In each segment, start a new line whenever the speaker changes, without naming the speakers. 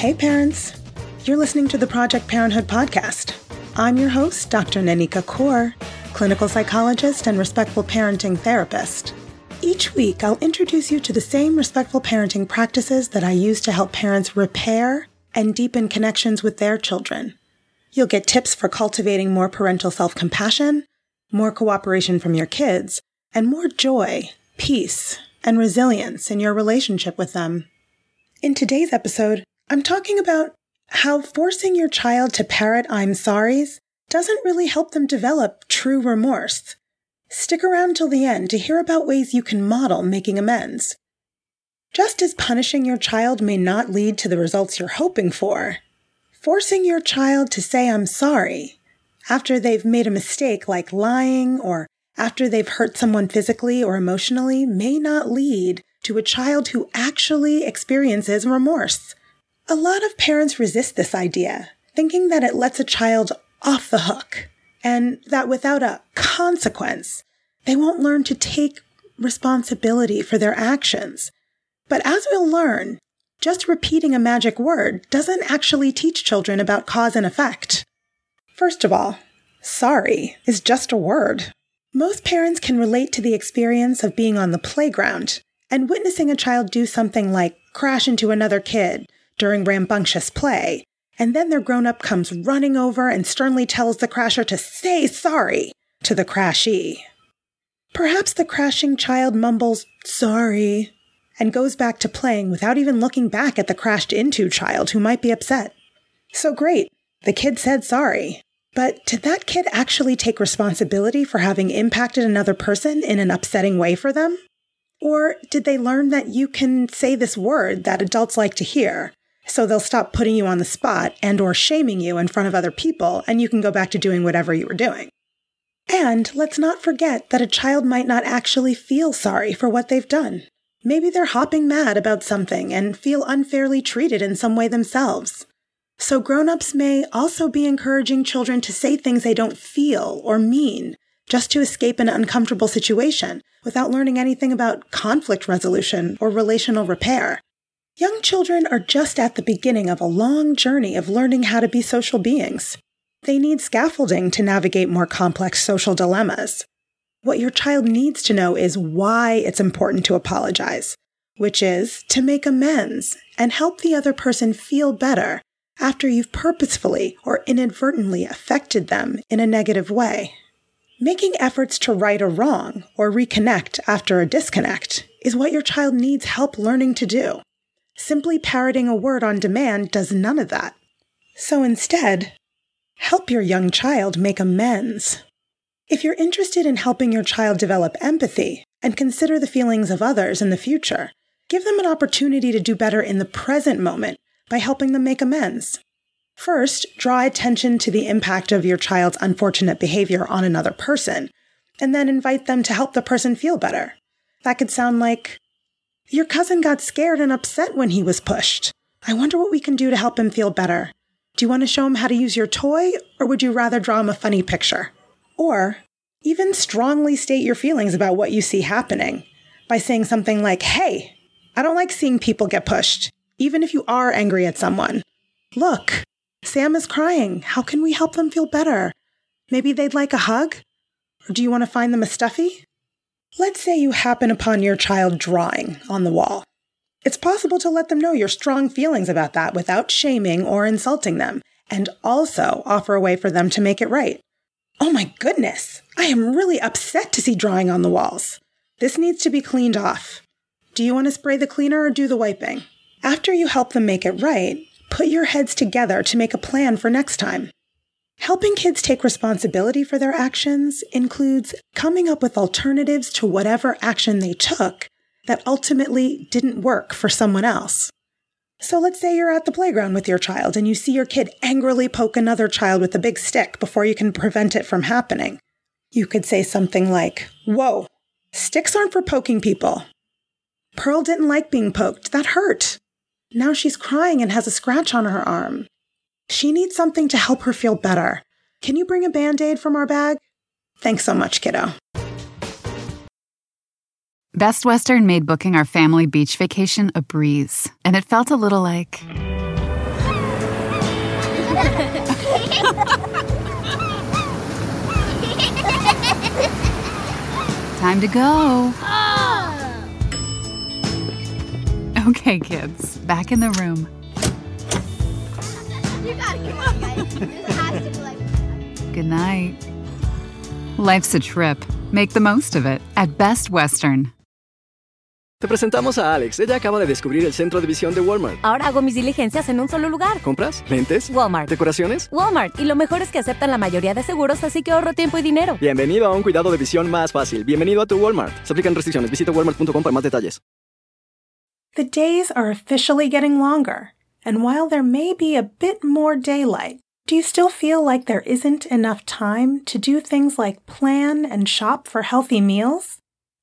Hey, parents. You're listening to the Project Parenthood podcast. I'm your host, Dr. Nanika Coor, clinical psychologist and respectful parenting therapist. Each week, I'll introduce you to the same respectful parenting practices that I use to help parents repair and deepen connections with their children. You'll get tips for cultivating more parental self compassion, more cooperation from your kids, and more joy, peace, and resilience in your relationship with them. In today's episode, I'm talking about how forcing your child to parrot I'm sorry's doesn't really help them develop true remorse. Stick around till the end to hear about ways you can model making amends. Just as punishing your child may not lead to the results you're hoping for, forcing your child to say I'm sorry after they've made a mistake like lying or after they've hurt someone physically or emotionally may not lead to a child who actually experiences remorse. A lot of parents resist this idea, thinking that it lets a child off the hook and that without a consequence, they won't learn to take responsibility for their actions. But as we'll learn, just repeating a magic word doesn't actually teach children about cause and effect. First of all, sorry is just a word. Most parents can relate to the experience of being on the playground and witnessing a child do something like crash into another kid during rambunctious play, and then their grown up comes running over and sternly tells the crasher to say sorry to the crashee. Perhaps the crashing child mumbles, sorry, and goes back to playing without even looking back at the crashed into child who might be upset. So great, the kid said sorry. But did that kid actually take responsibility for having impacted another person in an upsetting way for them? Or did they learn that you can say this word that adults like to hear, so they'll stop putting you on the spot and or shaming you in front of other people and you can go back to doing whatever you were doing. And let's not forget that a child might not actually feel sorry for what they've done. Maybe they're hopping mad about something and feel unfairly treated in some way themselves. So grown-ups may also be encouraging children to say things they don't feel or mean just to escape an uncomfortable situation without learning anything about conflict resolution or relational repair. Young children are just at the beginning of a long journey of learning how to be social beings. They need scaffolding to navigate more complex social dilemmas. What your child needs to know is why it's important to apologize, which is to make amends and help the other person feel better after you've purposefully or inadvertently affected them in a negative way. Making efforts to right a wrong or reconnect after a disconnect is what your child needs help learning to do. Simply parroting a word on demand does none of that. So instead, help your young child make amends. If you're interested in helping your child develop empathy and consider the feelings of others in the future, give them an opportunity to do better in the present moment by helping them make amends. First, draw attention to the impact of your child's unfortunate behavior on another person, and then invite them to help the person feel better. That could sound like, Your cousin got scared and upset when he was pushed. I wonder what we can do to help him feel better. Do you want to show him how to use your toy, or would you rather draw him a funny picture? Or even strongly state your feelings about what you see happening by saying something like, Hey, I don't like seeing people get pushed, even if you are angry at someone. Look, Sam is crying. How can we help them feel better? Maybe they'd like a hug? Or do you want to find them a stuffy? Let's say you happen upon your child drawing on the wall. It's possible to let them know your strong feelings about that without shaming or insulting them, and also offer a way for them to make it right. Oh my goodness, I am really upset to see drawing on the walls. This needs to be cleaned off. Do you want to spray the cleaner or do the wiping? After you help them make it right, put your heads together to make a plan for next time. Helping kids take responsibility for their actions includes coming up with alternatives to whatever action they took that ultimately didn't work for someone else. So let's say you're at the playground with your child and you see your kid angrily poke another child with a big stick before you can prevent it from happening. You could say something like, Whoa, sticks aren't for poking people. Pearl didn't like being poked. That hurt. Now she's crying and has a scratch on her arm. She needs something to help her feel better. Can you bring a band aid from our bag? Thanks so much, kiddo.
Best Western made booking our family beach vacation a breeze, and it felt a little like. Time to go. Oh. Okay, kids, back in the room. Good night. Life's a trip. Make the most of it at Best Western.
Te presentamos a Alex. Ella acaba de descubrir el centro de visión de Walmart.
Ahora hago mis diligencias en un solo lugar.
¿Compras? ¿Lentes?
Walmart.
¿Decoraciones?
Walmart. Y lo mejor es que aceptan la mayoría de seguros, así que ahorro tiempo y dinero.
Bienvenido a un cuidado de visión más fácil. Bienvenido a tu Walmart. Se aplican restricciones. Visita walmart.com para más detalles.
The days are officially getting longer, and while there may be a bit more daylight, do you still feel like there isn't enough time to do things like plan and shop for healthy meals?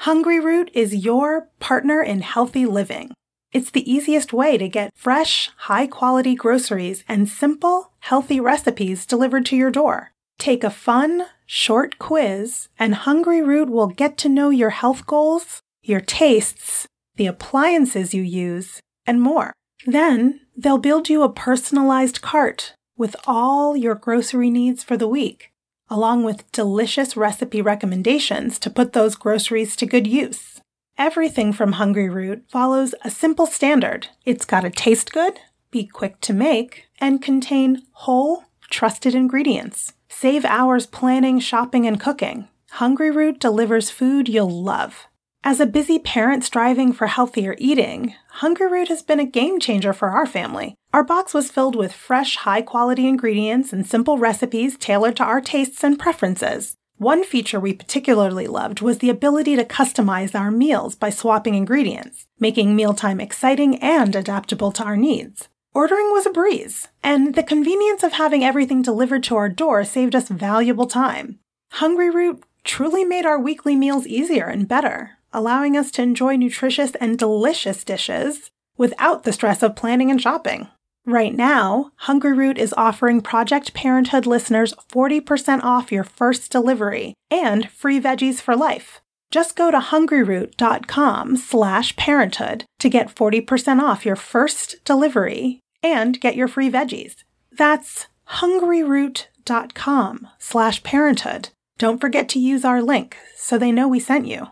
Hungryroot is your partner in healthy living. It's the easiest way to get fresh, high quality groceries and simple, healthy recipes delivered to your door. Take a fun, short quiz, and Hungryroot will get to know your health goals, your tastes, the appliances you use, and more. Then they'll build you a personalized cart with all your grocery needs for the week, along with delicious recipe recommendations to put those groceries to good use. Everything from Hungryroot follows a simple standard. It's got to taste good, be quick to make, and contain whole, trusted ingredients. Save hours planning, shopping, and cooking. Hungryroot delivers food you'll love. As a busy parent striving for healthier eating, Hungryroot has been a game changer for our family. Our box was filled with fresh, high quality ingredients and simple recipes tailored to our tastes and preferences. One feature we particularly loved was the ability to customize our meals by swapping ingredients, making mealtime exciting and adaptable to our needs. Ordering was a breeze, and the convenience of having everything delivered to our door saved us valuable time. Hungryroot truly made our weekly meals easier and better, allowing us to enjoy nutritious and delicious dishes without the stress of planning and shopping. Right now, Hungryroot is offering Project Parenthood listeners 40% off your first delivery and free veggies for life. Just go to hungryroot.com slash parenthood to get 40% off your first delivery and get your free veggies. That's hungryroot.com slash parenthood. Don't forget to use our link so they know we sent you.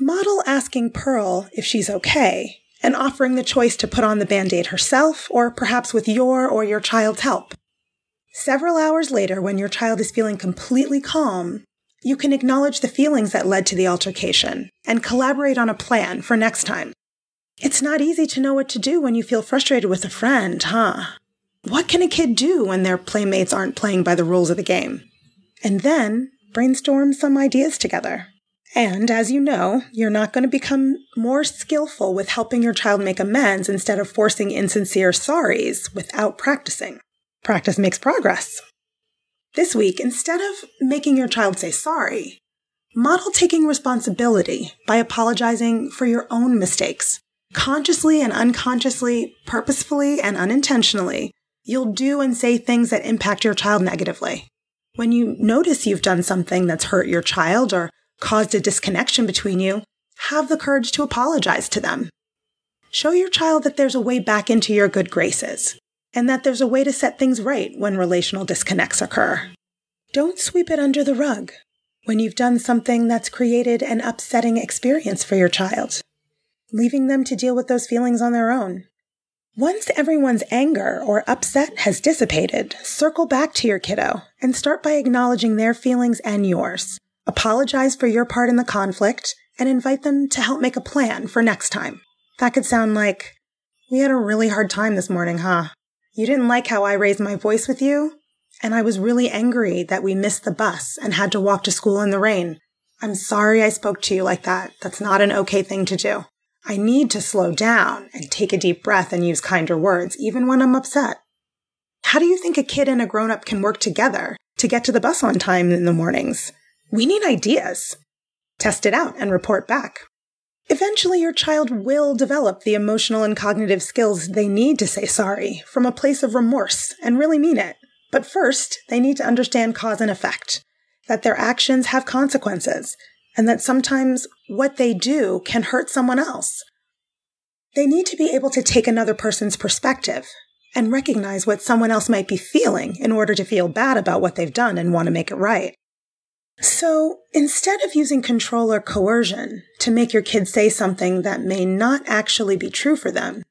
Model asking Pearl if she's okay and offering the choice to put on the band aid herself or perhaps with your or your child's help. Several hours later, when your child is feeling completely calm, you can acknowledge the feelings that led to the altercation and collaborate on a plan for next time. It's not easy to know what to do when you feel frustrated with a friend, huh? What can a kid do when their playmates aren't playing by the rules of the game? And then brainstorm some ideas together. And as you know, you're not going to become more skillful with helping your child make amends instead of forcing insincere sorries without practicing. Practice makes progress. This week, instead of making your child say sorry, model taking responsibility by apologizing for your own mistakes. Consciously and unconsciously, purposefully and unintentionally, you'll do and say things that impact your child negatively. When you notice you've done something that's hurt your child or caused a disconnection between you, have the courage to apologize to them. Show your child that there's a way back into your good graces. and that there's a way to set things right when relational disconnects occur. Don't sweep it under the rug when you've done something that's created an upsetting experience for your child, leaving them to deal with those feelings on their own. Once everyone's anger or upset has dissipated, circle back to your kiddo and start by acknowledging their feelings and yours. Apologize for your part in the conflict and invite them to help make a plan for next time. That could sound like, we had a really hard time this morning, huh? You didn't like how I raised my voice with you? And I was really angry that we missed the bus and had to walk to school in the rain. I'm sorry I spoke to you like that. That's not an okay thing to do. I need to slow down and take a deep breath and use kinder words, even when I'm upset. How do you think a kid and a grown up can work together to get to the bus on time in the mornings? We need ideas. Test it out and report back. Eventually, your child will develop the emotional and cognitive skills they need to say sorry from a place of remorse and really mean it. But first, they need to understand cause and effect, that their actions have consequences, and that sometimes what they do can hurt someone else. They need to be able to take another person's perspective and recognize what someone else might be feeling in order to feel bad about what they've done and want to make it right. So instead of using control or coercion to make your kids say something that may not actually be true for them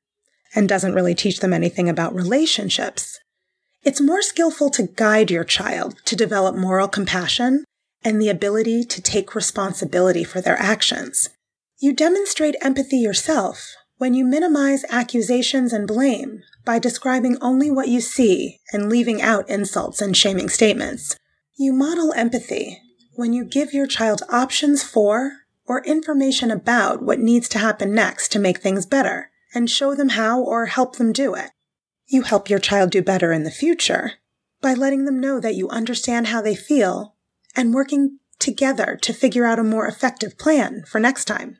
and doesn't really teach them anything about relationships, it's more skillful to guide your child to develop moral compassion and the ability to take responsibility for their actions. You demonstrate empathy yourself when you minimize accusations and blame by describing only what you see and leaving out insults and shaming statements. You model empathy when you give your child options for or information about what needs to happen next to make things better and show them how or help them do it. You help your child do better in the future by letting them know that you understand how they feel and working together to figure out a more effective plan for next time.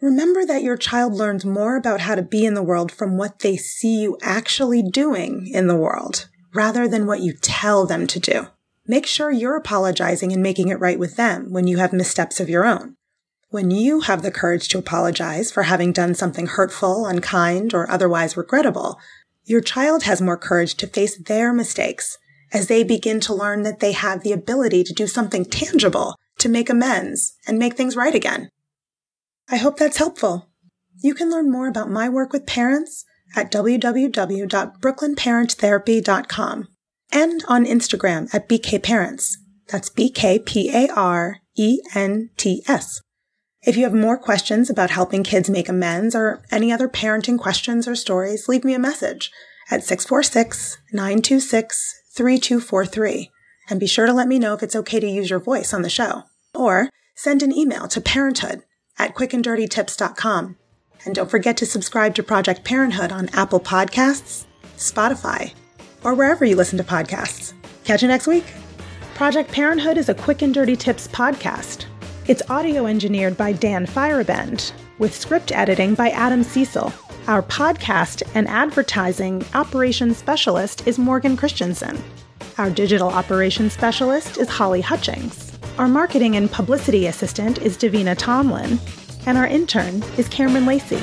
Remember that your child learns more about how to be in the world from what they see you actually doing in the world rather than what you tell them to do. Make sure you're apologizing and making it right with them when you have missteps of your own. When you have the courage to apologize for having done something hurtful, unkind, or otherwise regrettable, your child has more courage to face their mistakes as they begin to learn that they have the ability to do something tangible to make amends and make things right again. I hope that's helpful. You can learn more about my work with parents at www.brooklynparenttherapy.com and on Instagram at BK Parents. That's B K P A R E N T S. If you have more questions about helping kids make amends or any other parenting questions or stories, leave me a message at 646 926 3243. And be sure to let me know if it's okay to use your voice on the show. Or send an email to parenthood at quickanddirtytips.com. And don't forget to subscribe to Project Parenthood on Apple Podcasts, Spotify, or wherever you listen to podcasts. Catch you next week. Project Parenthood is a quick and dirty tips podcast. It's audio engineered by Dan Feierabend, with script editing by Adam Cecil. Our podcast and advertising operations specialist is Morgan Christensen. Our digital operations specialist is Holly Hutchings. Our marketing and publicity assistant is Davina Tomlin. And our intern is Cameron Lacey.